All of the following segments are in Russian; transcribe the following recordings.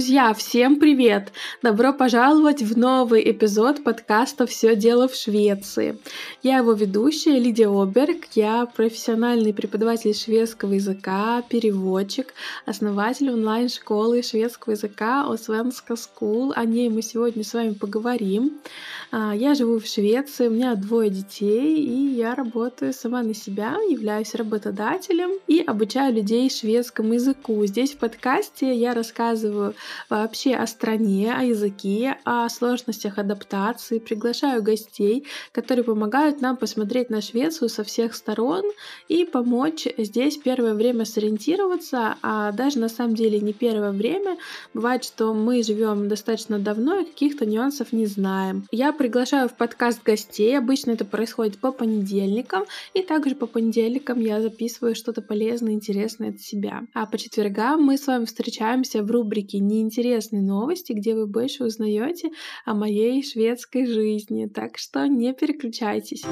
Друзья, всем привет! Добро пожаловать в новый эпизод подкаста «Все дело в Швеции». Я его ведущая Лидия Оберг, я профессиональный преподаватель шведского языка, переводчик, основатель онлайн-школы шведского языка Освенска School. О ней мы сегодня с вами поговорим. А, я живу в Швеции, у меня двое детей, и я работаю сама на себя, являюсь работодателем и обучаю людей шведскому языку. Здесь в подкасте я рассказываю вообще о стране, о языке, о сложностях адаптации, приглашаю гостей, которые помогают нам посмотреть на Швецию со всех сторон и помочь здесь первое время сориентироваться, а даже на самом деле не первое время. Бывает, что мы живем достаточно давно и каких-то нюансов не знаем. Я приглашаю в подкаст гостей, обычно это происходит по понедельникам, и также по понедельникам я записываю что-то полезное, интересное от себя. А по четвергам мы с вами встречаемся в рубрике неинтересные новости, где вы больше узнаете о моей шведской жизни. Так что не переключайтесь.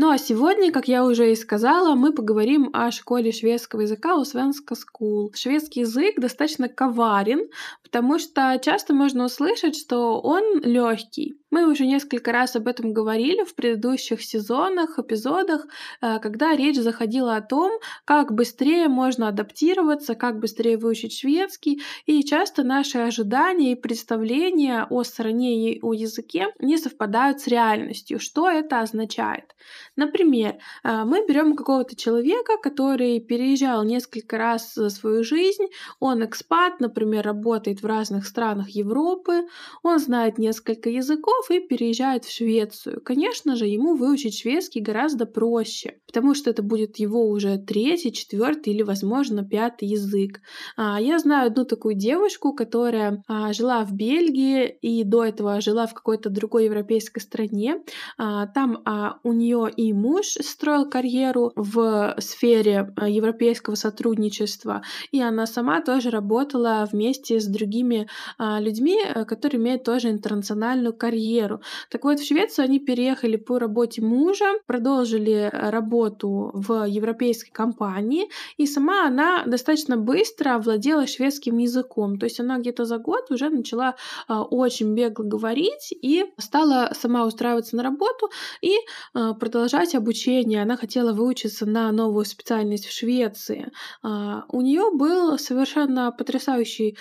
Ну а сегодня, как я уже и сказала, мы поговорим о школе шведского языка у Svenska School. Шведский язык достаточно коварен, потому что часто можно услышать, что он легкий. Мы уже несколько раз об этом говорили в предыдущих сезонах, эпизодах, э, когда речь заходила о том, как быстрее можно адаптироваться, как быстрее выучить шведский, и часто наши ожидания и представления о стране и о языке не совпадают с реальностью. Что это означает? Например, э, мы берем какого-то человека, который переезжал несколько раз за свою жизнь, он экспат, например, работает в разных странах Европы, он знает несколько языков, языков и переезжает в Швецию. Конечно же, ему выучить шведский гораздо проще, потому что это будет его уже третий, четвертый или, возможно, пятый язык. А, я знаю одну такую девушку, которая а, жила в Бельгии и до этого жила в какой-то другой европейской стране. А, там у нее и муж строил карьеру в сфере европейского сотрудничества, и она сама тоже работала вместе с другими людьми, которые имеют тоже интернациональную карьеру карьеру. Так вот, в Швецию они переехали по работе мужа, продолжили работу в европейской компании, и сама она достаточно быстро овладела шведским языком. То есть она где-то за год уже начала э, очень бегло говорить и стала сама устраиваться на работу и э, продолжать обучение. Она хотела выучиться на новую специальность в Швеции. У нее был совершенно потрясающий,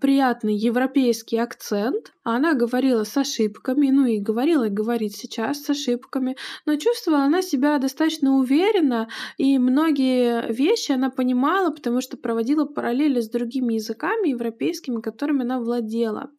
приятный европейский акцент. Она говорила с ошибками ошибками, ну и говорила и говорит сейчас с ошибками, но чувствовала она себя достаточно уверенно, и многие вещи она понимала, потому что проводила параллели с другими языками европейскими, которыми она владела.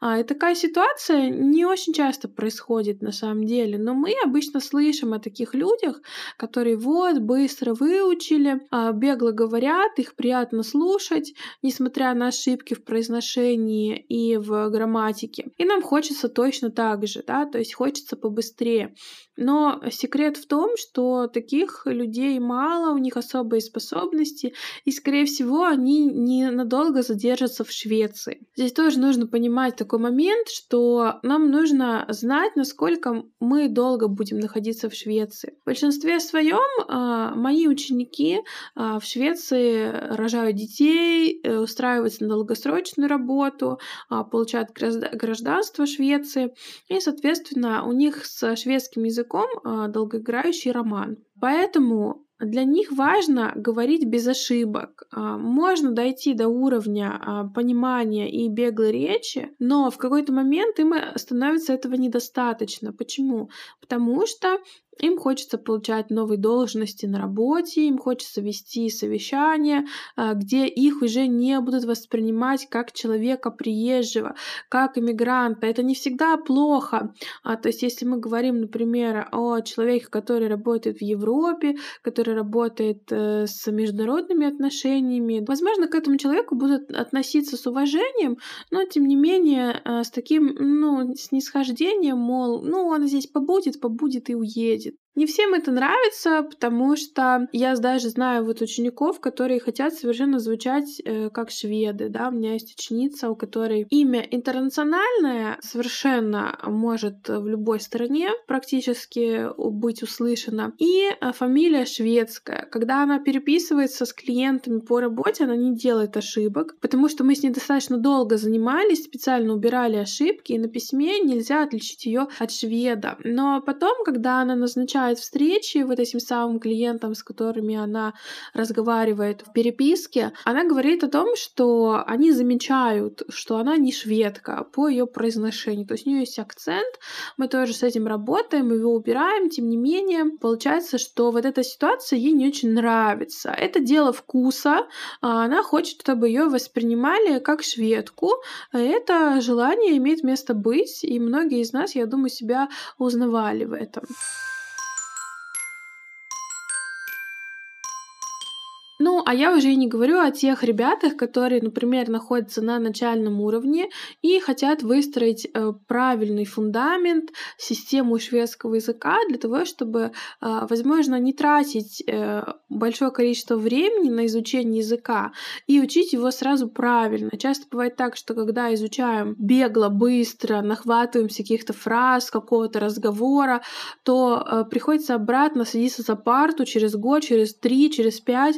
А, и такая ситуация не очень часто происходит на самом деле, но мы обычно слышим о таких людях, которые вот быстро выучили, а, бегло говорят, их приятно слушать, несмотря на ошибки в произношении и в грамматике. И нам хочется точно так же, да, то есть хочется побыстрее. Но секрет в том, что таких людей мало, у них особые способности, и, скорее всего, они ненадолго задержатся в Швеции. Здесь тоже нужно понимать такой момент, что нам нужно знать, насколько мы долго будем находиться в Швеции. В большинстве своем а, мои ученики а, в Швеции рожают детей, э, устраиваются на долгосрочную работу, а, получают гражданство Швеции, и, соответственно, у них с шведским языком а, долгоиграющий роман. Поэтому для них важно говорить без ошибок. А, можно дойти до уровня а, понимания и беглой речи, но в какой-то момент им становится этого недостаточно. Почему? Потому что им хочется получать новые должности на работе, им хочется вести совещания, а, где их уже не будут воспринимать как человека приезжего, как иммигранта. Это не всегда плохо. А, то есть, если мы говорим, например, о человеке, который работает в Европе, который работает э, с международными отношениями, возможно, к этому человеку будут относиться с уважением, но тем не менее э, с таким, ну, снисхождением, мол, ну, он здесь побудет, побудет и уедет будет. Не всем это нравится, потому что я даже знаю вот учеников, которые хотят совершенно звучать э, как шведы, да, у меня есть ученица, у которой имя интернациональное совершенно может в любой стране практически быть услышано, и э, фамилия шведская. Когда она переписывается с клиентами по работе, она не делает ошибок, потому что мы с ней достаточно долго занимались, специально убирали ошибки, и на письме нельзя отличить ее от шведа. Но потом, когда она назначает назначает встречи вот этим самым клиентам, с которыми она разговаривает в переписке, она говорит о том, что они замечают, что она не шведка по ее произношению. То есть у нее есть акцент, мы тоже с этим работаем, его убираем, тем не менее, получается, что вот эта ситуация ей не очень нравится. Это дело вкуса, а она хочет, чтобы ее воспринимали как шведку. Это желание имеет место быть, и многие из нас, я думаю, себя узнавали в этом. А я уже и не говорю о тех ребятах, которые, например, находятся на начальном уровне и хотят выстроить э, правильный фундамент, систему шведского языка для того, чтобы, э, возможно, не тратить э, большое количество времени на изучение языка и учить его сразу правильно. Часто бывает так, что когда изучаем бегло, быстро, нахватываемся каких-то фраз, какого-то разговора, то приходится обратно садиться за парту через год, через три, через пять,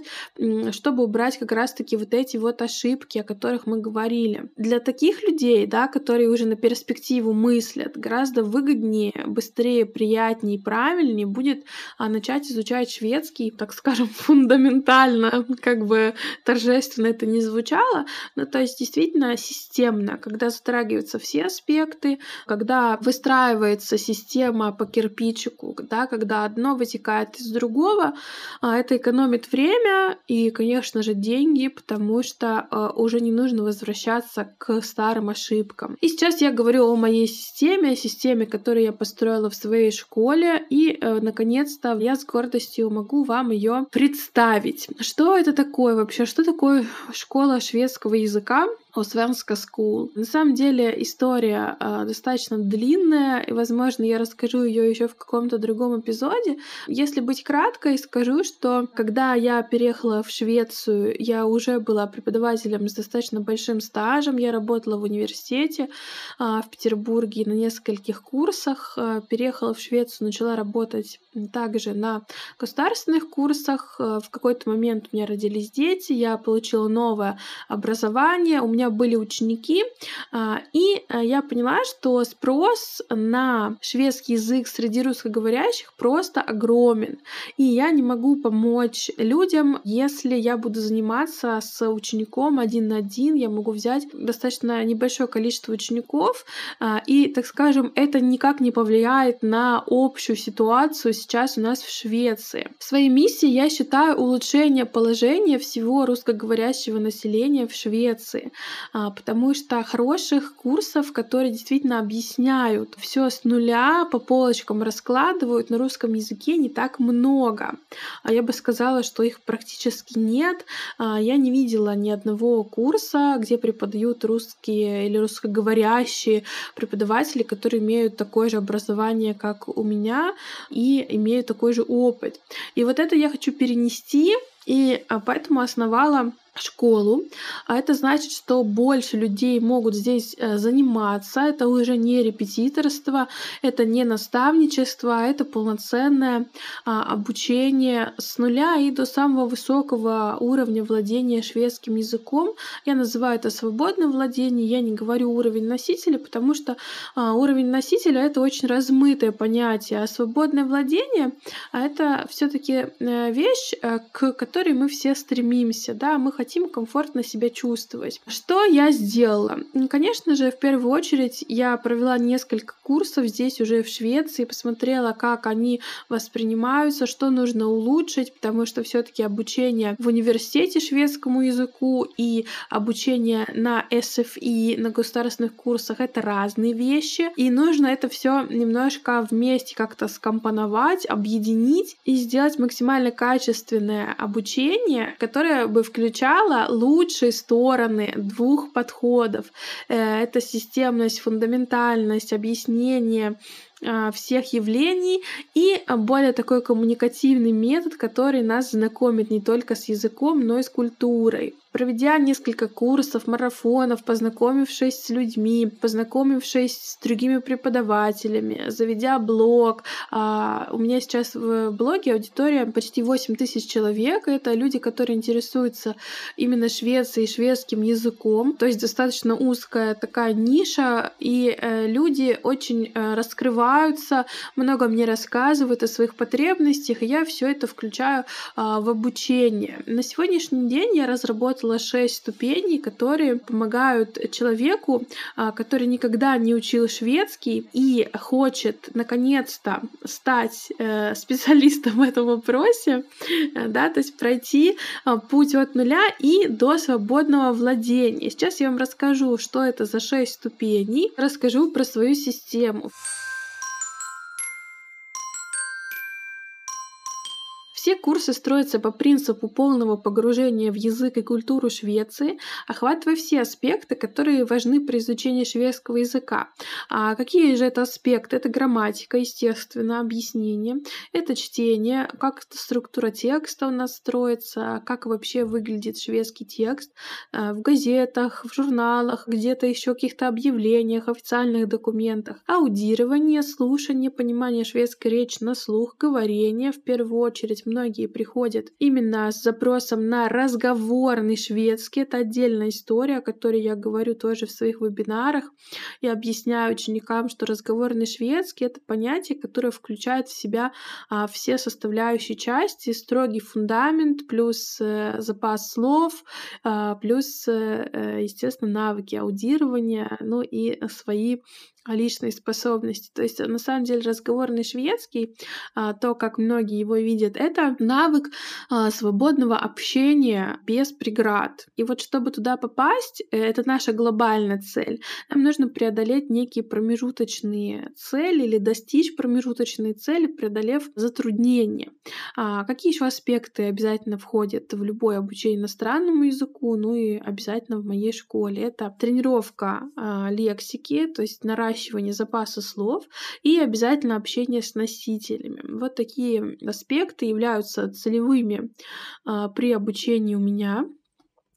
чтобы убрать как раз-таки вот эти вот ошибки, о которых мы говорили. Для таких людей, да, которые уже на перспективу мыслят, гораздо выгоднее, быстрее, приятнее и правильнее будет а, начать изучать шведский, так скажем, фундаментально, как бы торжественно это не звучало, но то есть действительно системно, когда затрагиваются все аспекты, когда выстраивается система по кирпичику, да, когда одно вытекает из другого, а, это экономит время и, конечно же, деньги, потому что э, уже не нужно возвращаться к старым ошибкам. И сейчас я говорю о моей системе, системе, которую я построила в своей школе, и, э, наконец-то, я с гордостью могу вам ее представить. Что это такое вообще? Что такое школа шведского языка? Svenska School. На самом деле история э, достаточно длинная, и, возможно, я расскажу ее еще в каком-то другом эпизоде. Если быть краткой, скажу, что когда я переехала в Швецию, я уже была преподавателем с достаточно большим стажем. Я работала в университете э, в Петербурге на нескольких курсах. Э, переехала в Швецию, начала работать также на государственных курсах. Э, в какой-то момент у меня родились дети, я получила новое образование, у меня меня были ученики, а, и а, я поняла, что спрос на шведский язык среди русскоговорящих просто огромен. И я не могу помочь людям, если я буду заниматься с учеником один на один, я могу взять достаточно небольшое количество учеников, а, и, так скажем, это никак не повлияет на общую ситуацию сейчас у нас в Швеции. Своей миссией я считаю улучшение положения всего русскоговорящего населения в Швеции. А, потому что хороших курсов, которые действительно объясняют все с нуля, по полочкам раскладывают на русском языке не так много. А я бы сказала, что их практически нет. А, я не видела ни одного курса, где преподают русские или русскоговорящие преподаватели, которые имеют такое же образование, как у меня, и имеют такой же опыт. И вот это я хочу перенести, и а, поэтому основала школу, а это значит, что больше людей могут здесь э, заниматься. Это уже не репетиторство, это не наставничество, а это полноценное а, обучение с нуля и до самого высокого уровня владения шведским языком. Я называю это свободным владением, я не говорю уровень носителя, потому что а, уровень носителя это очень размытое понятие, а свободное владение это все-таки э, вещь, э, к которой мы все стремимся, да, мы хотим хотим комфортно себя чувствовать. Что я сделала? Конечно же, в первую очередь я провела несколько курсов здесь уже в Швеции, посмотрела, как они воспринимаются, что нужно улучшить, потому что все-таки обучение в университете шведскому языку и обучение на SFI, на государственных курсах это разные вещи, и нужно это все немножко вместе как-то скомпоновать, объединить и сделать максимально качественное обучение, которое бы включало изучала лучшие стороны двух подходов. Э, это системность, фундаментальность, объяснение, всех явлений и более такой коммуникативный метод, который нас знакомит не только с языком, но и с культурой проведя несколько курсов, марафонов, познакомившись с людьми, познакомившись с другими преподавателями, заведя блог. А, у меня сейчас в блоге аудитория почти 8 тысяч человек. Это люди, которые интересуются именно Швецией, шведским языком. То есть достаточно узкая такая ниша, и э, люди очень э, раскрываются, много мне рассказывают о своих потребностях, и я все это включаю а, в обучение. На сегодняшний день я разработала выработала шесть ступеней, которые помогают человеку, а, который никогда не учил шведский и хочет наконец-то стать э, специалистом в этом вопросе, э, да, то есть пройти а, путь от нуля и до свободного владения. Сейчас я вам расскажу, что это за шесть ступеней, расскажу про свою систему. Все курсы строятся по принципу полного погружения в язык и культуру Швеции, охватывая все аспекты, которые важны при изучении шведского языка. А какие же это аспекты? Это грамматика, естественно, объяснение, это чтение, как структура текста у нас строится, как вообще выглядит шведский текст э, в газетах, в журналах, где-то еще каких-то объявлениях, официальных документах, аудирование, слушание, понимание шведской речи на слух, говорение в первую очередь, многие приходят именно с запросом на разговорный шведский. Это отдельная история, о которой я говорю тоже в своих вебинарах. Я объясняю ученикам, что разговорный шведский — это понятие, которое включает в себя а, все составляющие части, строгий фундамент, плюс э, запас слов, а, плюс, э, э естественно, навыки аудирования, ну и свои личной способности. То есть, на самом деле, разговорный шведский, а, то, как многие его видят, это навык а, свободного общения без преград. И вот чтобы туда попасть, э, это наша глобальная цель. Нам нужно преодолеть некие промежуточные цели или достичь промежуточные цели, преодолев затруднения. А, какие еще аспекты обязательно входят в любое обучение иностранному языку, ну и обязательно в моей школе? Это тренировка лексики, то есть наращивание наращивание запаса слов и обязательно общение с носителями. Вот такие аспекты являются целевыми а, при обучении у меня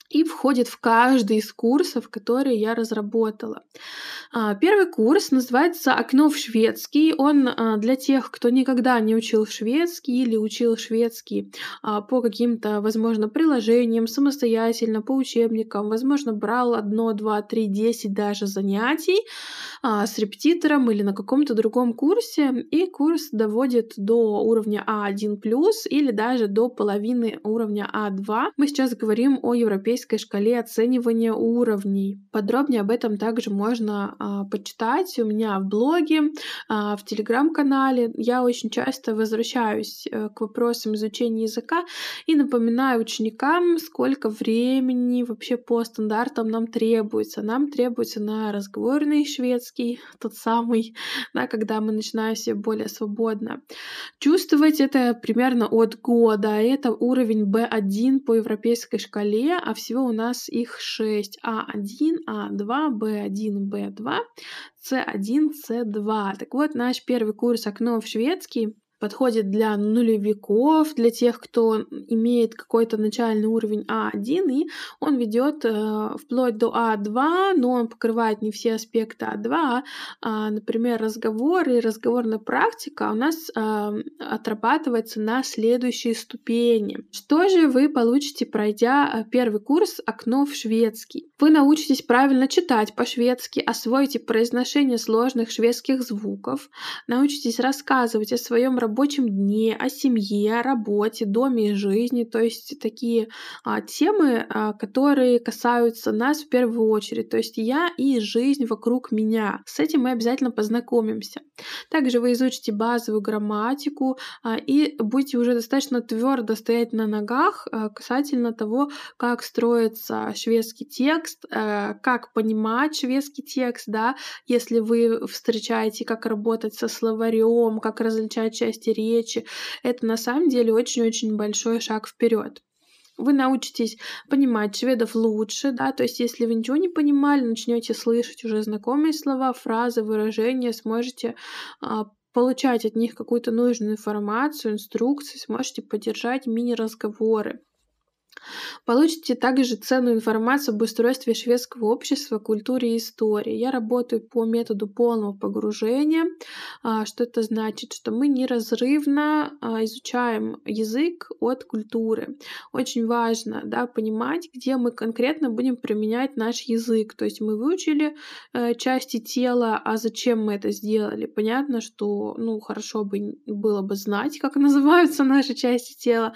и входит в каждый из курсов, которые я разработала. А, первый курс называется «Окно в шведский». Он а, для тех, кто никогда не учил шведский или учил шведский а, по каким-то, возможно, приложениям, самостоятельно, по учебникам, возможно, брал одно, два, три, десять даже занятий с репетитором или на каком-то другом курсе, и курс доводит до уровня А1+, или даже до половины уровня А2. Мы сейчас говорим о европейском европейской шкале оценивания уровней. Подробнее об этом также можно а, почитать у меня в блоге, а, в телеграм-канале. Я очень часто возвращаюсь а, к вопросам изучения языка и напоминаю ученикам, сколько времени вообще по стандартам нам требуется. Нам требуется на разговорный шведский, тот самый, да, когда мы начинаем себе более свободно. Чувствовать это примерно от года. Это уровень B1 по европейской шкале, а все всего у нас их 6. А1, А2, Б1, Б2, С1, С2. Так вот, наш первый курс «Окно в шведский» подходит для нулевиков, для тех, кто имеет какой-то начальный уровень А1, и он ведет э, вплоть до А2, но он покрывает не все аспекты А2, а, например, разговор и разговорная практика у нас э, отрабатывается на следующей ступени. Что же вы получите, пройдя э, первый курс «Окно в шведский»? Вы научитесь правильно читать по-шведски, освоите произношение сложных шведских звуков, научитесь рассказывать о своем рабочем дне, о семье, о работе, доме и жизни. То есть такие а, темы, а, которые касаются нас в первую очередь. То есть я и жизнь вокруг меня. С этим мы обязательно познакомимся. Также вы изучите базовую грамматику а, и будете уже достаточно твердо стоять на ногах а, касательно того, как строится шведский текст, а, как понимать шведский текст, да, если вы встречаете, как работать со словарем, как различать часть части речи. Это на самом деле очень-очень большой шаг вперед вы научитесь понимать шведов лучше, да, то есть если вы ничего не понимали, начнете слышать уже знакомые слова, фразы, выражения, сможете а, получать от них какую-то нужную информацию, инструкции, сможете поддержать мини-разговоры. Получите также ценную информацию об устройстве шведского общества, культуре и истории. Я работаю по методу полного погружения. А, что это значит? Что мы неразрывно а, изучаем язык от культуры. Очень важно да, понимать, где мы конкретно будем применять наш язык. То есть мы выучили э, части тела, а зачем мы это сделали? Понятно, что ну, хорошо бы было бы знать, как называются наши части тела.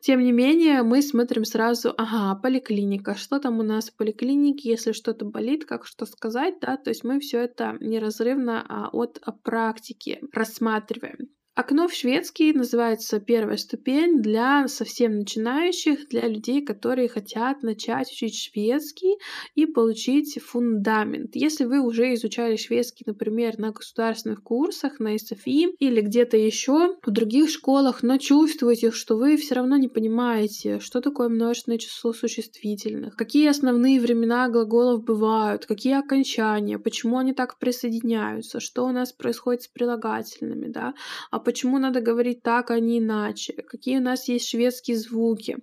Тем не менее, мы смотрим сразу, ага, поликлиника, что там у нас в поликлинике, если что-то болит, как что сказать, да, то есть мы все это неразрывно а, от а, практики рассматриваем. Окно в шведский называется первая ступень для совсем начинающих, для людей, которые хотят начать учить шведский и получить фундамент. Если вы уже изучали шведский, например, на государственных курсах, на СФИ или где-то еще в других школах, но чувствуете, что вы все равно не понимаете, что такое множественное число существительных, какие основные времена глаголов бывают, какие окончания, почему они так присоединяются, что у нас происходит с прилагательными, да, а почему надо говорить так, а не иначе, какие у нас есть шведские звуки,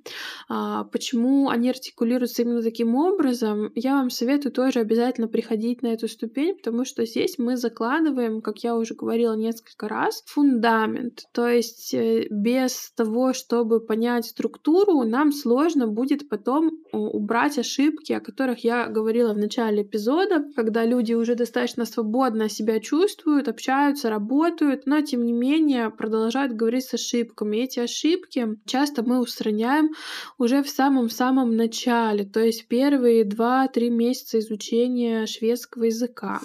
а, почему они артикулируются именно таким образом, я вам советую тоже обязательно приходить на эту ступень, потому что здесь мы закладываем, как я уже говорила несколько раз, фундамент. То есть э, без того, чтобы понять структуру, нам сложно будет потом убрать ошибки, о которых я говорила в начале эпизода, когда люди уже достаточно свободно себя чувствуют, общаются, работают, но тем не менее менее продолжают говорить с ошибками. И эти ошибки часто мы устраняем уже в самом-самом начале, то есть первые 2-3 месяца изучения шведского языка.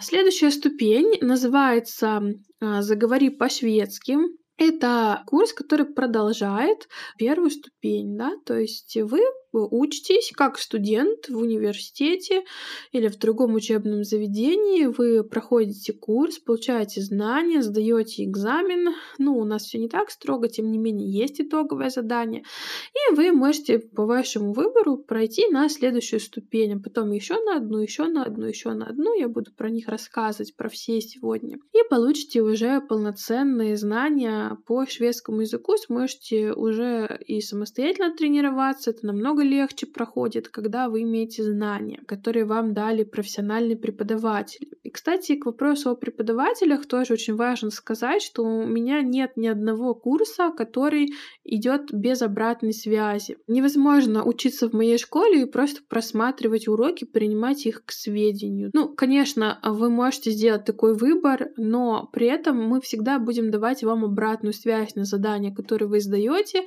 Следующая ступень называется а, «Заговори по-шведски». Это курс, который продолжает первую ступень, да, то есть вы вы учитесь как студент в университете или в другом учебном заведении, вы проходите курс, получаете знания, сдаете экзамен. Ну, у нас все не так строго, тем не менее, есть итоговое задание. И вы можете по вашему выбору пройти на следующую ступень, а потом еще на одну, еще на одну, еще на одну. Я буду про них рассказывать, про все сегодня. И получите уже полноценные знания по шведскому языку, сможете уже и самостоятельно тренироваться, это намного легче проходит, когда вы имеете знания, которые вам дали профессиональный преподаватель. И, кстати, к вопросу о преподавателях тоже очень важно сказать, что у меня нет ни одного курса, который идет без обратной связи. Невозможно учиться в моей школе и просто просматривать уроки, принимать их к сведению. Ну, конечно, вы можете сделать такой выбор, но при этом мы всегда будем давать вам обратную связь на задания, которые вы сдаете.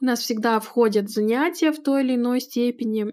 У нас всегда входят занятия в той или иной степени.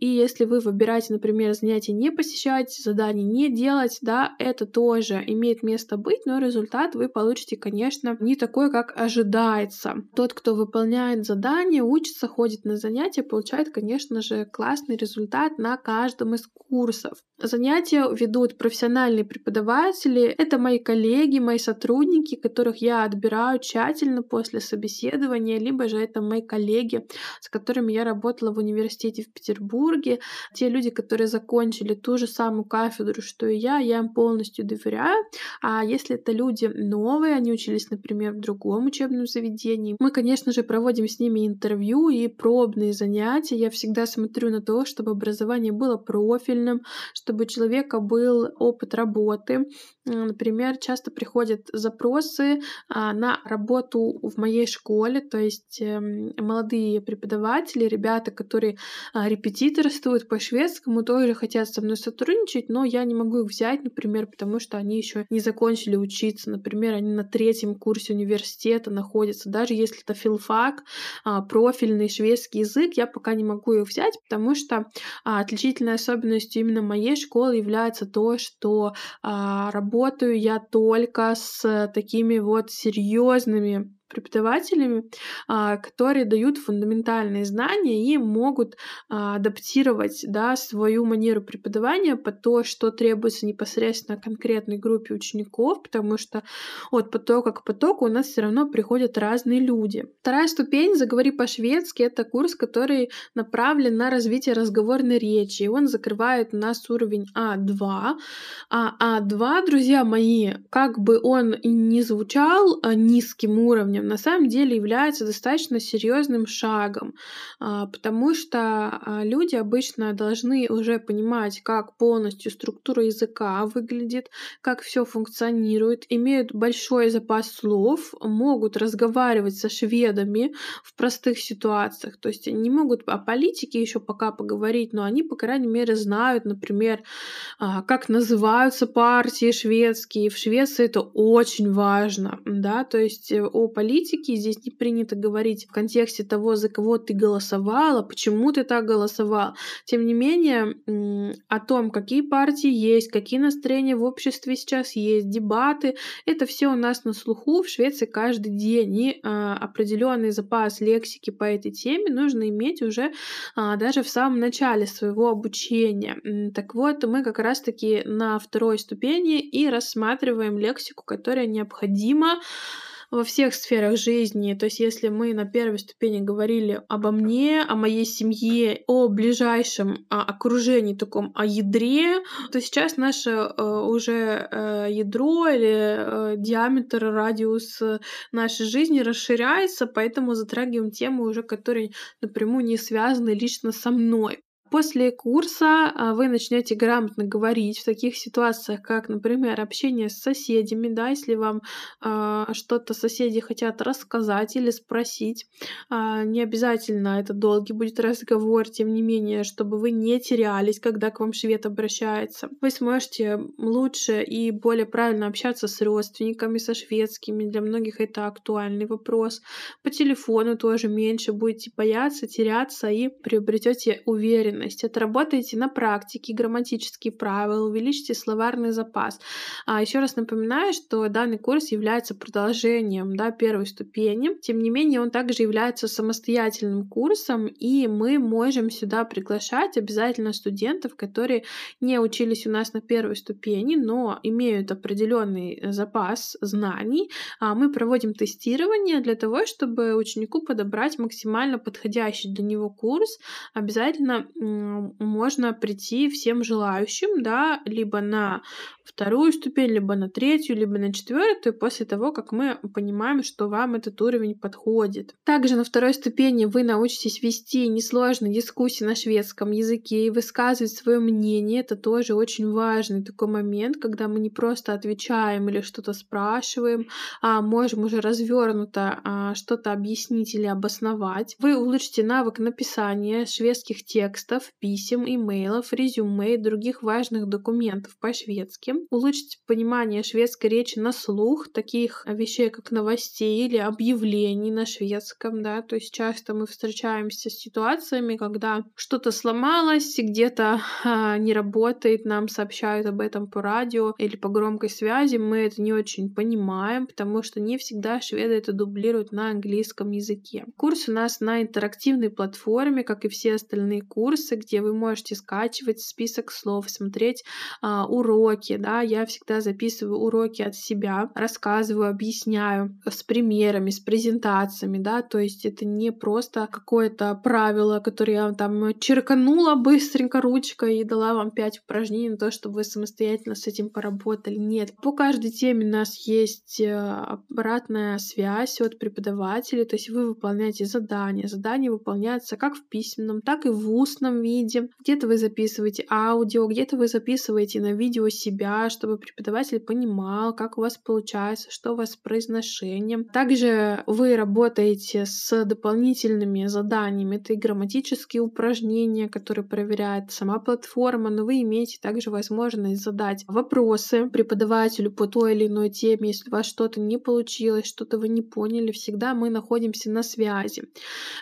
И если вы выбираете, например, занятия не посещать, задания не делать, да, это тоже имеет место быть, но результат вы получите, конечно, не такой, как ожидается. Тот, кто выполняет задания, учится, ходит на занятия, получает, конечно же, классный результат на каждом из курсов. Занятия ведут профессиональные преподаватели. Это мои коллеги, мои сотрудники, которых я отбираю тщательно после собеседования, либо же это мои коллеги, с которыми я работала в университете в Петербурге. Те люди, которые закончили ту же самую кафедру, что и я, я им полностью доверяю. А если это люди новые, они учились, например, в другом учебном заведении, мы, конечно же, проводим с ними интервью и пробные занятия. Я всегда смотрю на то, чтобы образование было профильным, чтобы у человека был опыт работы. Например, часто приходят запросы а, на работу в моей школе, то есть эм, молодые преподаватели, ребята, которые а, репетиторствуют по шведскому, тоже хотят со мной сотрудничать, но я не могу их взять, например, потому что они еще не закончили учиться. Например, они на третьем курсе университета находятся. Даже если это филфак, а, профильный шведский язык, я пока не могу их взять, потому что отличительной особенностью именно моей школы является то, что а, работаю я только с такими вот серьезными преподавателями, а, которые дают фундаментальные знания и могут а, адаптировать да, свою манеру преподавания под то, что требуется непосредственно конкретной группе учеников, потому что от потока к потоку у нас все равно приходят разные люди. Вторая ступень «Заговори по-шведски» — это курс, который направлен на развитие разговорной речи. Он закрывает у нас уровень А2. А А2, друзья мои, как бы он и не звучал а, низким уровнем, на самом деле является достаточно серьезным шагом, а, потому что а, люди обычно должны уже понимать, как полностью структура языка выглядит, как все функционирует, имеют большой запас слов, могут разговаривать со шведами в простых ситуациях. То есть они могут о политике еще пока поговорить, но они, по крайней мере, знают, например, как называются партии шведские. В Швеции это очень важно, да, то есть э, о политике здесь не принято говорить в контексте того, за кого ты голосовала, почему ты так голосовал. Тем не менее, о том, какие партии есть, какие настроения в обществе сейчас есть, дебаты, это все у нас на слуху в Швеции каждый день. И а, определенный запас лексики по этой теме нужно иметь уже а, даже в самом начале своего обучения. Так вот, мы как раз-таки на второй ступени и рассматриваем лексику, которая необходима во всех сферах жизни. То есть, если мы на первой ступени говорили обо мне, о моей семье, о ближайшем о окружении таком, о ядре, то сейчас наше э, уже э, ядро или э, диаметр, радиус нашей жизни расширяется, поэтому затрагиваем темы уже, которые напрямую не связаны лично со мной. После курса а, вы начнете грамотно говорить в таких ситуациях, как, например, общение с соседями, да, если вам э, что-то соседи хотят рассказать или спросить. Э, не обязательно это долгий будет разговор, тем не менее, чтобы вы не терялись, когда к вам швед обращается. Вы сможете лучше и более правильно общаться с родственниками, со шведскими. Для многих это актуальный вопрос. По телефону тоже меньше будете бояться, теряться и приобретете уверенность уверенность, отработайте на практике грамматические правила, увеличьте словарный запас. А еще раз напоминаю, что данный курс является продолжением да, первой ступени. Тем не менее, он также является самостоятельным курсом, и мы можем сюда приглашать обязательно студентов, которые не учились у нас на первой ступени, но имеют определенный запас знаний. А мы проводим тестирование для того, чтобы ученику подобрать максимально подходящий для него курс. Обязательно можно прийти всем желающим, да, либо на вторую ступень, либо на третью, либо на четвертую, после того, как мы понимаем, что вам этот уровень подходит. Также на второй ступени вы научитесь вести несложные дискуссии на шведском языке и высказывать свое мнение. Это тоже очень важный такой момент, когда мы не просто отвечаем или что-то спрашиваем, а можем уже развернуто а, что-то объяснить или обосновать. Вы улучшите навык написания шведских текстов, писем, имейлов, резюме и других важных документов по-шведски. Улучшить понимание шведской речи на слух, таких вещей, как новостей или объявлений на шведском, да, то есть часто мы встречаемся с ситуациями, когда что-то сломалось, где-то а, не работает, нам сообщают об этом по радио или по громкой связи, мы это не очень понимаем, потому что не всегда шведы это дублируют на английском языке. Курс у нас на интерактивной платформе, как и все остальные курсы, где вы можете скачивать список слов, смотреть а, уроки, да, я всегда записываю уроки от себя, рассказываю, объясняю с примерами, с презентациями, да, то есть это не просто какое-то правило, которое я там черканула быстренько ручкой и дала вам 5 упражнений на то, чтобы вы самостоятельно с этим поработали. Нет, по каждой теме у нас есть э, обратная связь от преподавателей, то есть вы выполняете задания. Задания выполняются как в письменном, так и в устном виде. Где-то вы записываете аудио, где-то вы записываете на видео себя, чтобы преподаватель понимал, как у вас получается, что у вас с произношением. Также вы работаете с дополнительными заданиями. Это и грамматические упражнения, которые проверяет сама платформа, но вы имеете также возможность задать вопросы преподавателю по той или иной теме, если у вас что-то не получилось, что-то вы не поняли, всегда мы находимся на связи.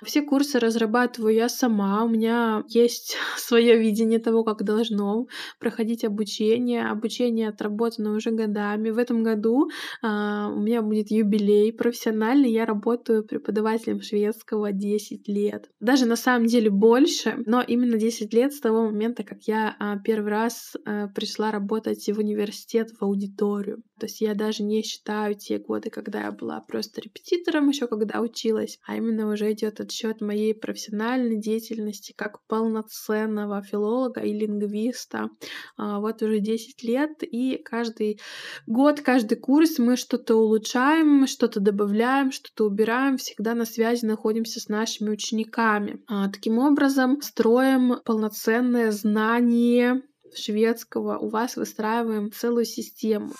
Все курсы разрабатываю я сама, у меня есть есть свое видение того, как должно проходить обучение. Обучение отработано уже годами. В этом году а, у меня будет юбилей профессиональный. Я работаю преподавателем шведского 10 лет. Даже на самом деле больше, но именно 10 лет с того момента, как я а, первый раз а, пришла работать в университет, в аудиторию. То есть я даже не считаю те годы, когда я была просто репетитором, еще когда училась, а именно уже идет отсчет моей профессиональной деятельности как полноценного филолога и лингвиста. А, вот уже 10 лет, и каждый год, каждый курс мы что-то улучшаем, что-то добавляем, что-то убираем, всегда на связи находимся с нашими учениками. А, таким образом, строим полноценное знание шведского, у вас выстраиваем целую систему.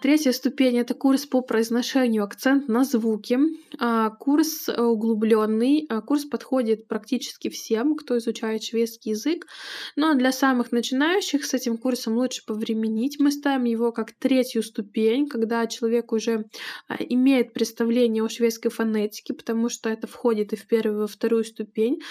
Третья ступень это курс по произношению акцент на звуки. А, курс э, углубленный. А, курс подходит практически всем, кто изучает шведский язык. Но для самых начинающих с этим курсом лучше повременить. Мы ставим его как третью ступень, когда человек уже а, имеет представление о шведской фонетике, потому что это входит и в первую, и во вторую ступень.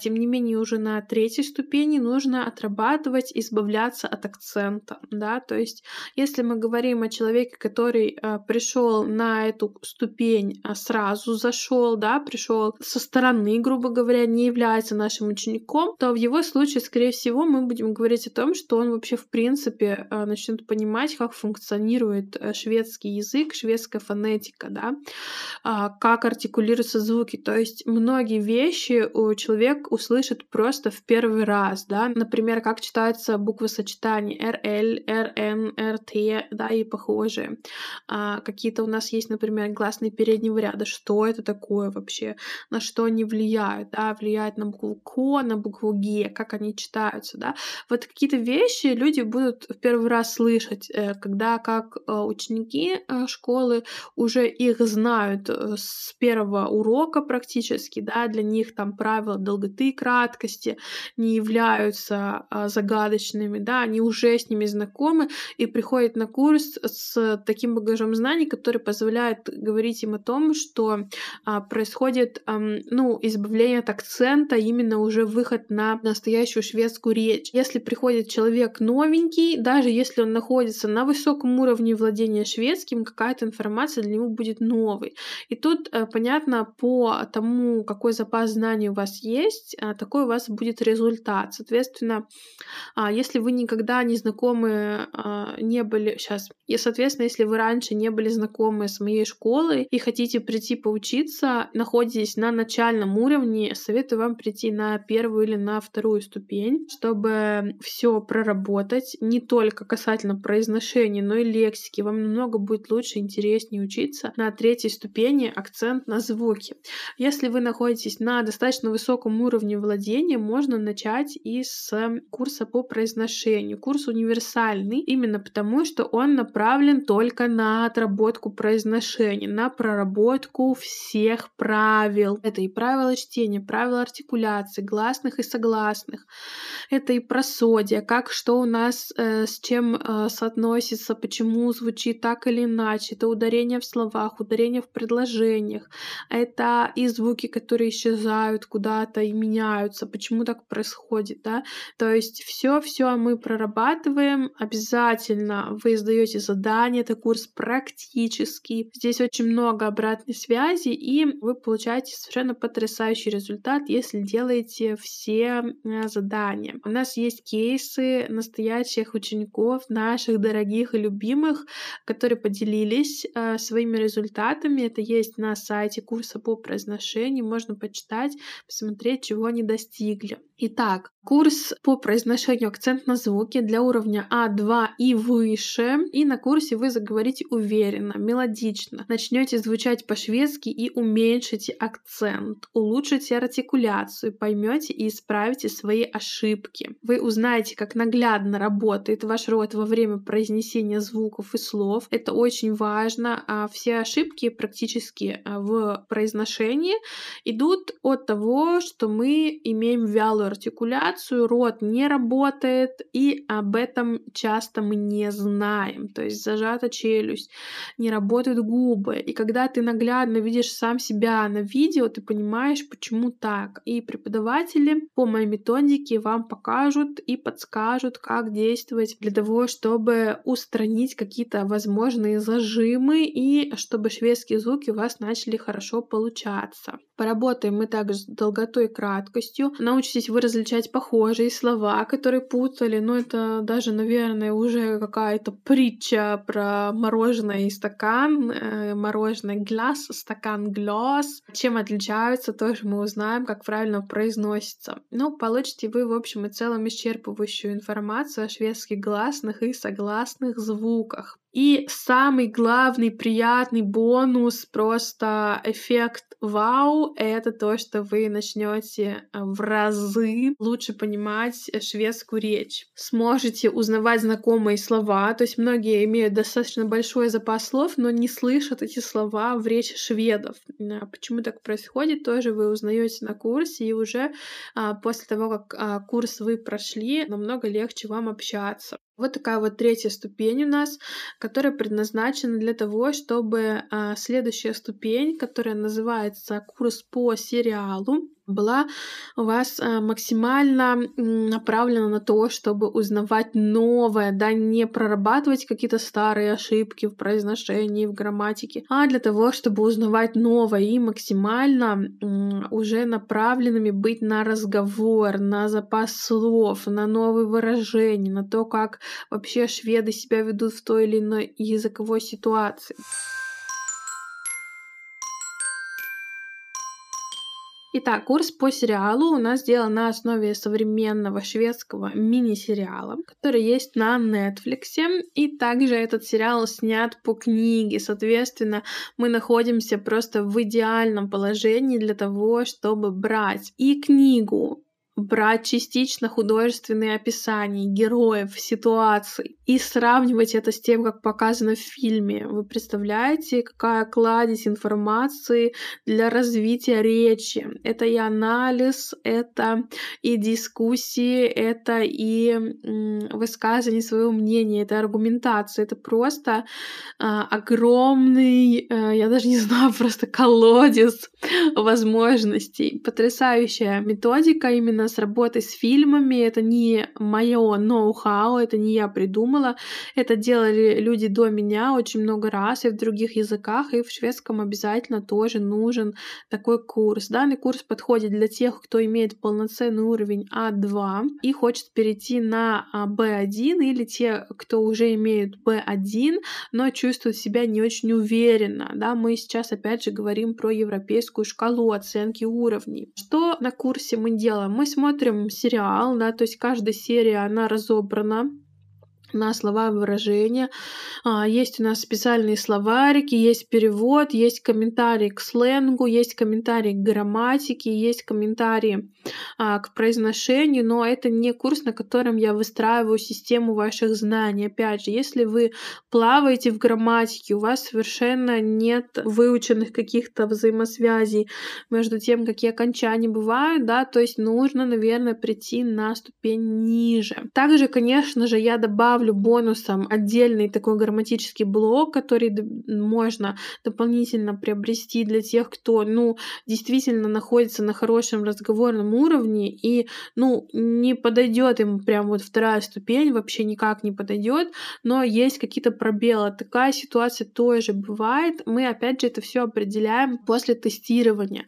Тем не менее, уже на третьей ступени нужно отрабатывать, избавляться от акцента. Да? То есть, если мы говорим о человеке, который а, пришел на эту ступень а, сразу зашел, да, пришел со стороны, грубо говоря, не является нашим учеником, то в его случае, скорее всего, мы будем говорить о том, что он вообще в принципе а, начнет понимать, как функционирует э, шведский язык, шведская фонетика, да, как артикулируются звуки. То есть многие вещи человек услышит просто в первый раз, да, например, как читаются буквы сочетания RL, RN, RT, да, и похоже похожие. А какие-то у нас есть, например, гласные переднего ряда. Что это такое вообще? На что они влияют? Да? Влияют на букву К, на букву Г, как они читаются. Да? Вот какие-то вещи люди будут в первый раз слышать, э, когда как э, ученики э, школы уже их знают с первого урока практически, да, для них там правила долготы и краткости не являются а, загадочными, да, они уже с ними знакомы и приходят на курс с таким багажом знаний, который позволяет говорить им о том, что а, происходит а, ну, избавление от акцента, именно уже выход на настоящую шведскую речь. Если приходит человек новенький, даже если он находится на высоком уровне владения шведским, какая-то информация для него будет новой. И тут а, понятно по тому, какой запас знаний у вас есть, а, такой у вас будет результат. Соответственно, а, если вы никогда не знакомы, а, не были... Сейчас, если соответственно, если вы раньше не были знакомы с моей школой и хотите прийти поучиться, находитесь на начальном уровне, советую вам прийти на первую или на вторую ступень, чтобы все проработать, не только касательно произношения, но и лексики. Вам намного будет лучше, интереснее учиться. На третьей ступени акцент на звуки. Если вы находитесь на достаточно высоком уровне владения, можно начать и с курса по произношению. Курс универсальный, именно потому, что он направлен направлен только на отработку произношения, на проработку всех правил. Это и правила чтения, правила артикуляции, гласных и согласных. Это и просодия, как что у нас э, с чем э, соотносится, почему звучит так или иначе. Это ударение в словах, ударение в предложениях. Это и звуки, которые исчезают куда-то и меняются, почему так происходит, да. То есть все-все мы прорабатываем. Обязательно вы издаете задание задание, это курс практический. Здесь очень много обратной связи, и вы получаете совершенно потрясающий результат, если делаете все э, задания. У нас есть кейсы настоящих учеников, наших дорогих и любимых, которые поделились э, своими результатами. Это есть на сайте курса по произношению. Можно почитать, посмотреть, чего они достигли. Итак, курс по произношению акцент на звуки для уровня А2 и выше. И на курсе вы заговорите уверенно, мелодично, начнете звучать по-шведски и уменьшите акцент, улучшите артикуляцию, поймете и исправите свои ошибки. Вы узнаете, как наглядно работает ваш рот во время произнесения звуков и слов. Это очень важно. А все ошибки практически а, в произношении идут от того, что мы имеем вялую артикуляцию, ситуацию, рот не работает, и об этом часто мы не знаем. То есть зажата челюсть, не работают губы. И когда ты наглядно видишь сам себя на видео, ты понимаешь, почему так. И преподаватели по моей методике вам покажут и подскажут, как действовать для того, чтобы устранить какие-то возможные зажимы и чтобы шведские звуки у вас начали хорошо получаться. Поработаем мы также с долготой и краткостью. Научитесь вы различать похожие слова, которые путали. Но это даже, наверное, уже какая-то притча про мороженое и стакан. Э, мороженое глаз, стакан глаз. Чем отличаются, тоже мы узнаем, как правильно произносится. Ну, получите вы, в общем и целом, исчерпывающую информацию о шведских гласных и согласных звуках. И самый главный приятный бонус, просто эффект вау, это то, что вы начнете э, в разы лучше понимать шведскую речь. Сможете узнавать знакомые слова, то есть многие имеют достаточно большой запас слов, но не слышат эти слова в речи шведов. А почему так происходит, тоже вы узнаете на курсе, и уже а, после того, как а, курс вы прошли, намного легче вам общаться. Вот такая вот третья ступень у нас, которая предназначена для того, чтобы а, следующая ступень, которая называется курс по сериалу, была у вас э, максимально направлена на то, чтобы узнавать новое, да, не прорабатывать какие-то старые ошибки в произношении, в грамматике, а для того, чтобы узнавать новое и максимально уже направленными быть на разговор, на запас слов, на новые выражения, на то, как вообще шведы себя ведут в той или иной языковой ситуации. Итак, курс по сериалу у нас сделан на основе современного шведского мини-сериала, который есть на Netflix. И также этот сериал снят по книге. Соответственно, мы находимся просто в идеальном положении для того, чтобы брать и книгу брать частично художественные описания героев, ситуаций и сравнивать это с тем, как показано в фильме. Вы представляете, какая кладезь информации для развития речи. Это и анализ, это и дискуссии, это и высказывание своего мнения, это аргументация. Это просто э, огромный, э, я даже не знаю, просто колодец возможностей. Потрясающая методика именно с работой с фильмами. Это не мое ноу-хау, это не я придумала. Это делали люди до меня очень много раз и в других языках, и в шведском обязательно тоже нужен такой курс. Данный курс подходит для тех, кто имеет полноценный уровень А2 и хочет перейти на B1, а, или те, кто уже имеет B1, но чувствует себя не очень уверенно. Да, мы сейчас опять же говорим про европейскую шкалу оценки уровней. Что на курсе мы делаем? Мы смотрим сериал, да, то есть каждая серия, она разобрана на слова и выражения. А, есть у нас специальные словарики, есть перевод, есть комментарии к сленгу, есть комментарии к грамматике, есть комментарии а, к произношению, но это не курс, на котором я выстраиваю систему ваших знаний. Опять же, если вы плаваете в грамматике, у вас совершенно нет выученных каких-то взаимосвязей между тем, какие окончания бывают, да, то есть нужно, наверное, прийти на ступень ниже. Также, конечно же, я добавлю добавлю бонусом отдельный такой грамматический блок, который можно дополнительно приобрести для тех, кто, ну, действительно находится на хорошем разговорном уровне и, ну, не подойдет ему прям вот вторая ступень, вообще никак не подойдет, но есть какие-то пробелы. Такая ситуация тоже бывает. Мы, опять же, это все определяем после тестирования.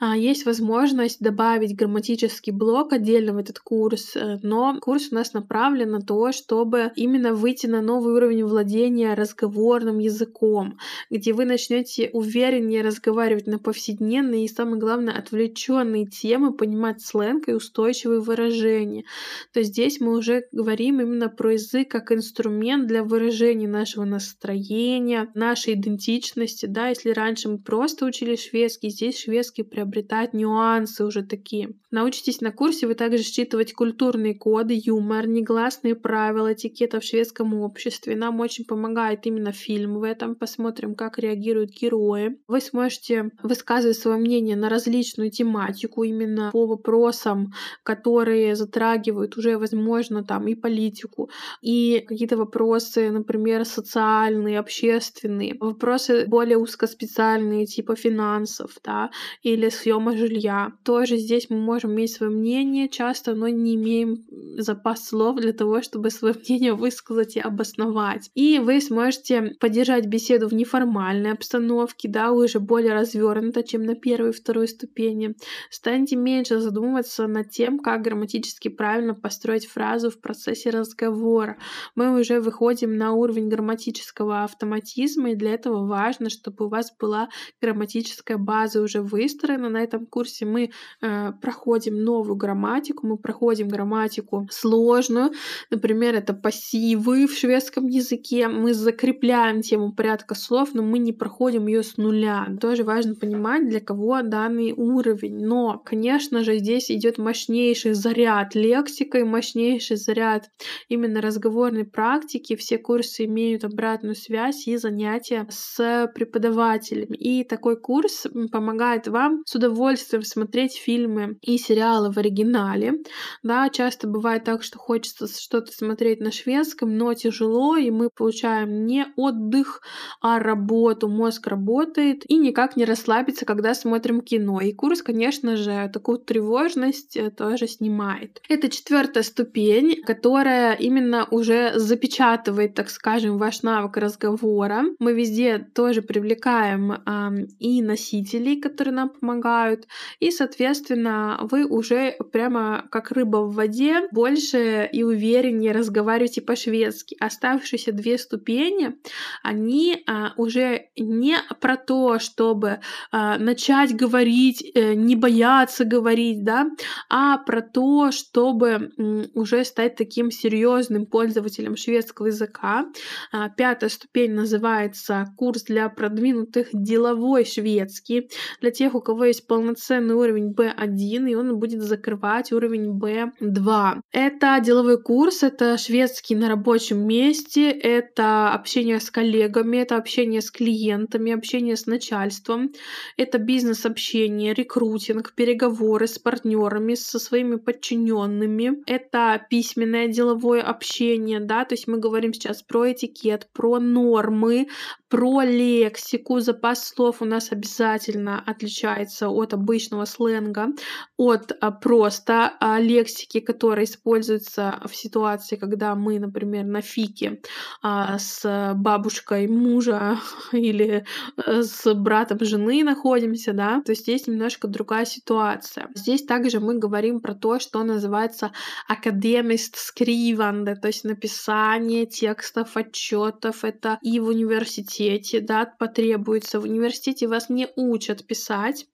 А, есть возможность добавить грамматический блок отдельно в этот курс, э, но курс у нас направлен на то, чтобы именно выйти на новый уровень владения разговорным языком, где вы начнете увереннее разговаривать на повседневные и, самое главное, отвлеченные темы, понимать сленг и устойчивые выражения. То есть здесь мы уже говорим именно про язык как инструмент для выражения нашего настроения, нашей идентичности. Да, если раньше мы просто учили шведский, здесь шведский приобретает нюансы уже такие. Научитесь на курсе вы также считывать культурные коды, юмор, негласные правила этикета в шведском обществе. Нам очень помогает именно фильм в этом. Посмотрим, как реагируют герои. Вы сможете высказывать свое мнение на различную тематику именно по вопросам, которые затрагивают уже, возможно, там и политику, и какие-то вопросы, например, социальные, общественные, вопросы более узкоспециальные, типа финансов, да, или съема жилья. Тоже здесь мы можем иметь свое мнение часто, но не имеем запас слов для того, чтобы свое мнение высказать и обосновать. И вы сможете поддержать беседу в неформальной обстановке, да, уже более развернуто, чем на первой и второй ступени. Станьте меньше задумываться над тем, как грамматически правильно построить фразу в процессе разговора. Мы уже выходим на уровень грамматического автоматизма, и для этого важно, чтобы у вас была грамматическая база уже выстроена. На этом курсе мы э, проходим новую грамматику, мы проходим грамматику сложную, например, это пассивы в шведском языке, мы закрепляем тему порядка слов, но мы не проходим ее с нуля. Тоже важно понимать, для кого данный уровень. Но, конечно же, здесь идет мощнейший заряд лексикой, мощнейший заряд именно разговорной практики. Все курсы имеют обратную связь и занятия с преподавателем. И такой курс помогает вам с удовольствием смотреть фильмы и сериалы в оригинале. Да, часто бывает так, что хочется что-то смотреть на шведском, но тяжело, и мы получаем не отдых, а работу. Мозг работает и никак не расслабиться, когда смотрим кино. И курс, конечно же, такую тревожность э, тоже снимает. Это четвертая ступень, которая именно уже запечатывает, так скажем, ваш навык разговора. Мы везде тоже привлекаем э, и носителей, которые нам помогают, и, соответственно, вы уже прямо как рыба в воде больше и увереннее разговариваете по-шведски. Оставшиеся две ступени, они а, уже не про то, чтобы а, начать говорить, э, не бояться говорить, да, а про то, чтобы уже стать таким серьезным пользователем шведского языка. А, пятая ступень называется курс для продвинутых деловой шведский. Для тех, у кого есть полноценный уровень B1, и он будет закрывать уровень B2. Это деловой курс, это шведский на рабочем месте, это общение с коллегами, это общение с клиентами, общение с начальством, это бизнес-общение, рекрутинг, переговоры с партнерами, со своими подчиненными, это письменное деловое общение, да, то есть мы говорим сейчас про этикет, про нормы, про лексику, запас слов у нас обязательно отличается от обычного сленга, от а, просто а, лексики, которая используется в ситуации, когда мы, например, на фике а, с бабушкой мужа или э, с братом жены находимся, да, то здесь немножко другая ситуация. Здесь также мы говорим про то, что называется академист скриванде, то есть написание текстов, отчетов, это и в университете, университете, да, потребуется. В университете вас не учат писать,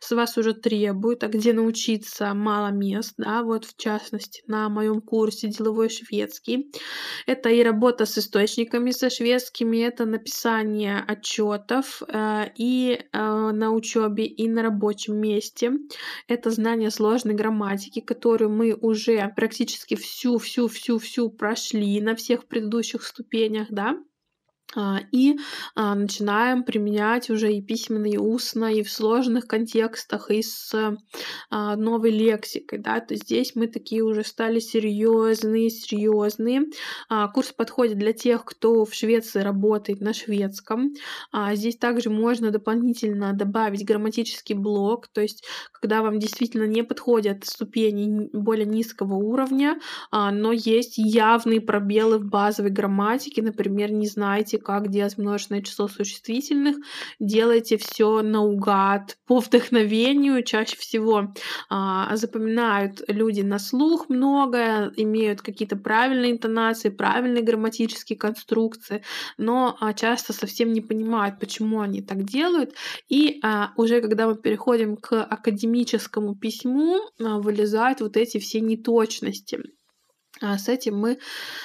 с вас уже требуют, а где научиться мало мест, да, вот в частности на моем курсе деловой шведский. Это и работа с источниками со шведскими, это написание отчетов э, и э, на учебе, и на рабочем месте. Это знание сложной грамматики, которую мы уже практически всю-всю-всю-всю прошли на всех предыдущих ступенях, да. А, и а, начинаем применять уже и письменно, и устно, и в сложных контекстах, и с а, новой лексикой, да, то здесь мы такие уже стали серьезные, серьезные. Курс подходит для тех, кто в Швеции работает на шведском. Здесь также можно дополнительно добавить грамматический блок, то есть когда вам действительно не подходят ступени более низкого уровня, но есть явные пробелы в базовой грамматике, например, не знаете, знаете, как делать множественное число существительных, делайте все наугад, по вдохновению. Чаще всего а, запоминают люди на слух многое, имеют какие-то правильные интонации, правильные грамматические конструкции, но а, часто совсем не понимают, почему они так делают. И а, уже когда мы переходим к академическому письму, а, вылезают вот эти все неточности. А, с этим мы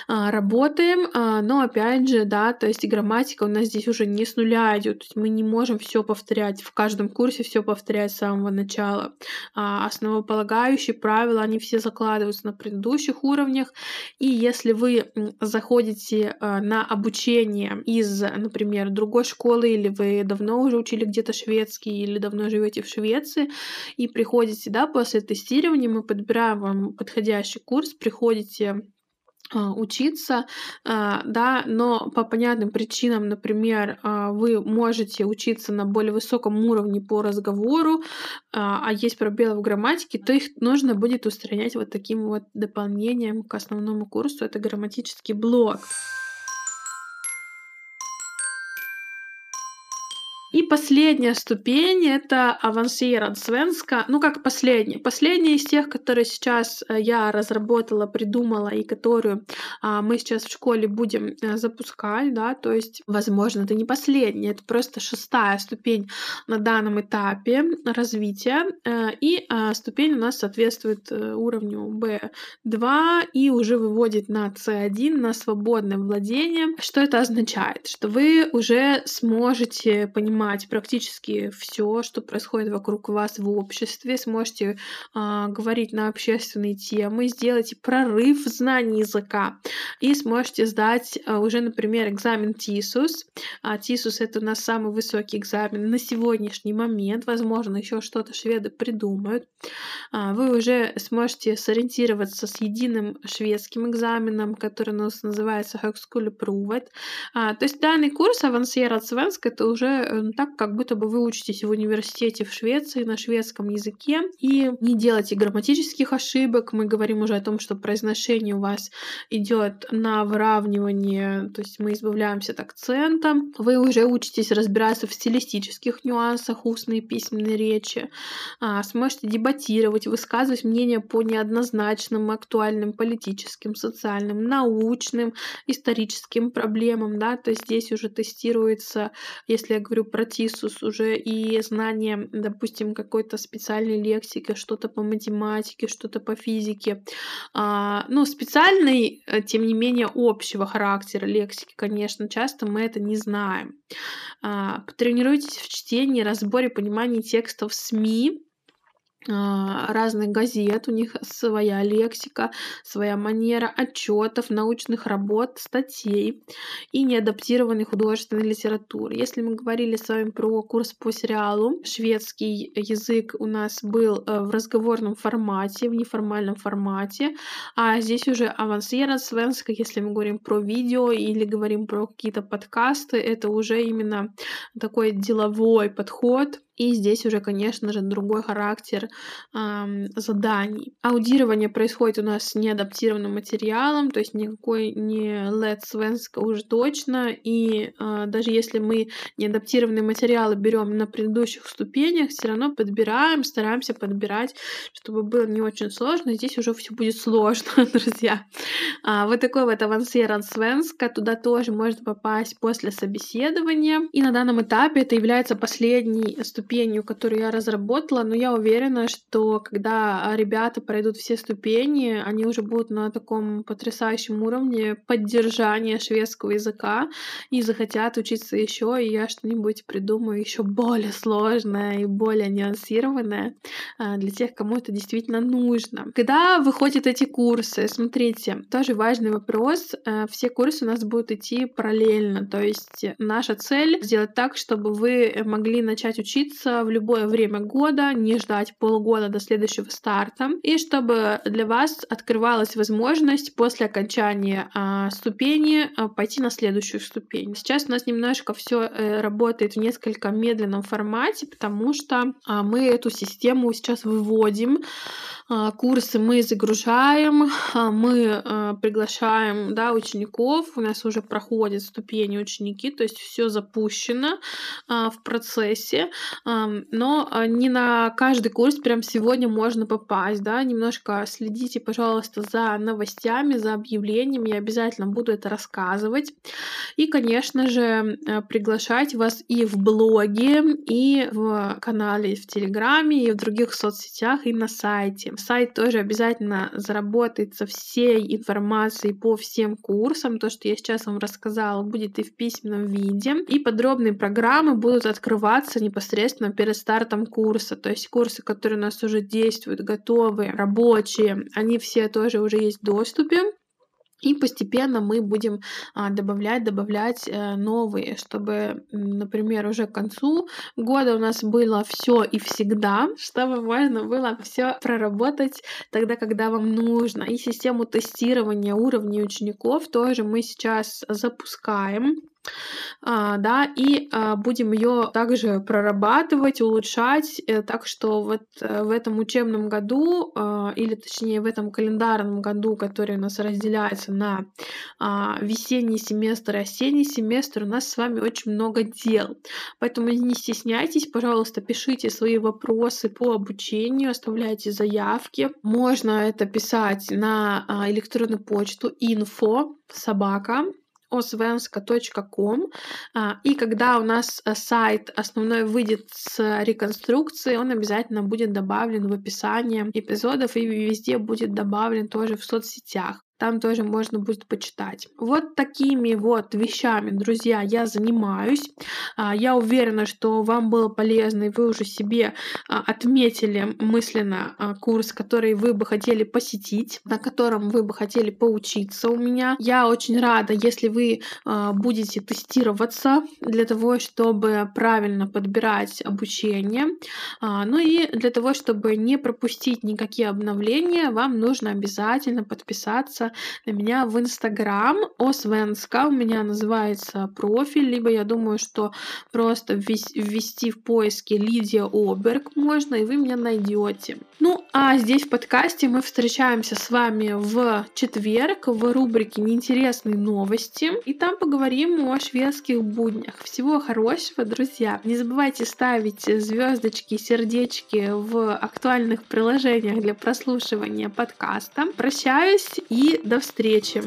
а, работаем, а, но опять же, да, то есть грамматика у нас здесь уже не с нуля идет, то есть мы не можем все повторять в каждом курсе, все повторять с самого начала. Основополагающие правила, они все закладываются на предыдущих уровнях, и если вы заходите на обучение из, например, другой школы, или вы давно уже учили где-то шведский, или давно живете в Швеции, и приходите, да, после тестирования, мы подбираем вам подходящий курс, приходите можете а, учиться, а, да, но по понятным причинам, например, а, вы можете учиться на более высоком уровне по разговору, а есть пробелы в грамматике, то их нужно будет устранять вот таким вот дополнением к основному курсу. Это грамматический блок. Последняя ступень — это авансирад свенска. Ну, как последняя? Последняя из тех, которые сейчас э, я разработала, придумала и которую а, мы сейчас в школе будем а, запускать, да, то есть, возможно, это не последняя, это просто шестая ступень на данном этапе развития. А, и а, ступень у нас соответствует уровню B2 и уже выводит на C1, на свободное владение. Что это означает? Что вы уже сможете понимать понимать практически все, что происходит вокруг вас в обществе, сможете э, говорить на общественные темы, сделайте прорыв в знании языка и сможете сдать э, уже, например, экзамен ТИСУС. А ТИСУС это у нас самый высокий экзамен на сегодняшний момент. Возможно, еще что-то шведы придумают. А, вы уже сможете сориентироваться с единым шведским экзаменом, который у нас называется Högskoleprovet. А, то есть данный курс Avancerad Svensk это уже так, как будто бы вы учитесь в университете в Швеции на шведском языке и не делайте грамматических ошибок. Мы говорим уже о том, что произношение у вас идет на выравнивание, то есть мы избавляемся от акцента. Вы уже учитесь разбираться в стилистических нюансах устной и письменной речи, а, сможете дебатировать, высказывать мнение по неоднозначным, актуальным политическим, социальным, научным, историческим проблемам, да, то есть здесь уже тестируется, если я говорю про Тисус уже и знание, допустим, какой-то специальной лексики, что-то по математике, что-то по физике. А, ну, специальной, э, тем не менее, общего характера лексики, конечно, часто мы это не знаем. А, потренируйтесь в чтении, разборе, понимании текстов СМИ, разных газет, у них своя лексика, своя манера отчетов, научных работ, статей и неадаптированной художественной литературы. Если мы говорили с вами про курс по сериалу, шведский язык у нас был э, в разговорном формате, в неформальном формате, а здесь уже авансера свенска, если мы говорим про видео или говорим про какие-то подкасты, это уже именно такой деловой подход, и здесь уже, конечно же, другой характер э, заданий. Аудирование происходит у нас с неадаптированным материалом, то есть никакой не LED Svenska уже точно. И э, даже если мы неадаптированные материалы берем на предыдущих ступенях, все равно подбираем, стараемся подбирать, чтобы было не очень сложно. Здесь уже все будет сложно, друзья. А, вот такой вот авансеран Svenska. Туда тоже можно попасть после собеседования. И на данном этапе это является последней ступенью ступенью, которую я разработала, но я уверена, что когда ребята пройдут все ступени, они уже будут на таком потрясающем уровне поддержания шведского языка и захотят учиться еще, и я что-нибудь придумаю еще более сложное и более нюансированное а, для тех, кому это действительно нужно. Когда выходят эти курсы, смотрите, тоже важный вопрос. Э, все курсы у нас будут идти параллельно, то есть наша цель сделать так, чтобы вы могли начать учиться учиться в любое время года, не ждать полгода до следующего старта, и чтобы для вас открывалась возможность после окончания а, ступени а, пойти на следующую ступень. Сейчас у нас немножко все э, работает в несколько медленном формате, потому что а, мы эту систему сейчас выводим а, курсы мы загружаем, а, мы а, приглашаем да, учеников, у нас уже проходят ступени ученики, то есть все запущено в процессе. Но а, не на каждый курс прям сегодня можно попасть, да, немножко следите, пожалуйста, за новостями, за объявлениями, я обязательно буду это рассказывать. И, конечно же, э, приглашать вас и в блоге, и в канале в Телеграме, и в других соцсетях, и на сайте. Сайт тоже обязательно заработает со всей информацией по всем курсам. То, что я сейчас вам рассказала, будет и в письменном виде. И подробные программы будут открываться непосредственно перед стартом курса. То есть курсы, которые у нас уже действуют, готовые, рабочие, они все тоже уже есть в доступе. И постепенно мы будем а, добавлять, добавлять э, новые, чтобы, например, уже к концу года у нас было все и всегда, чтобы можно было все проработать тогда, когда вам нужно. И систему тестирования уровней учеников тоже мы сейчас запускаем. А, да, и а, будем ее также прорабатывать, улучшать, э, так что вот э, в этом учебном году, а, или точнее в этом календарном году, который у нас разделяется на весенний семестр и осенний семестр, у нас с вами очень много дел. Поэтому не стесняйтесь, пожалуйста, пишите свои вопросы по обучению, оставляйте заявки. Можно это писать на электронную почту info собака osvenska.com. А, и когда у нас э, сайт основной выйдет с реконструкцией, он обязательно будет добавлен в описание эпизодов и везде будет добавлен тоже в соцсетях там тоже можно будет почитать. Вот такими вот вещами, друзья, я занимаюсь. А, я уверена, что вам было полезно, и вы уже себе а, отметили мысленно а, курс, который вы бы хотели посетить, на котором вы бы хотели поучиться у меня. Я очень рада, если вы будете тестироваться для того, чтобы правильно подбирать обучение. Ну и для того, чтобы не пропустить никакие обновления, вам нужно обязательно на меня в Инстаграм Освенска. У меня называется профиль, либо я думаю, что просто ввести в поиске Лидия Оберг можно, и вы меня найдете. Ну, а здесь в подкасте мы встречаемся с вами в четверг в рубрике «Неинтересные новости», и там поговорим о шведских буднях. Всего хорошего, друзья! Не забывайте ставить звездочки, сердечки в актуальных приложениях для прослушивания подкаста. Прощаюсь и до встречи!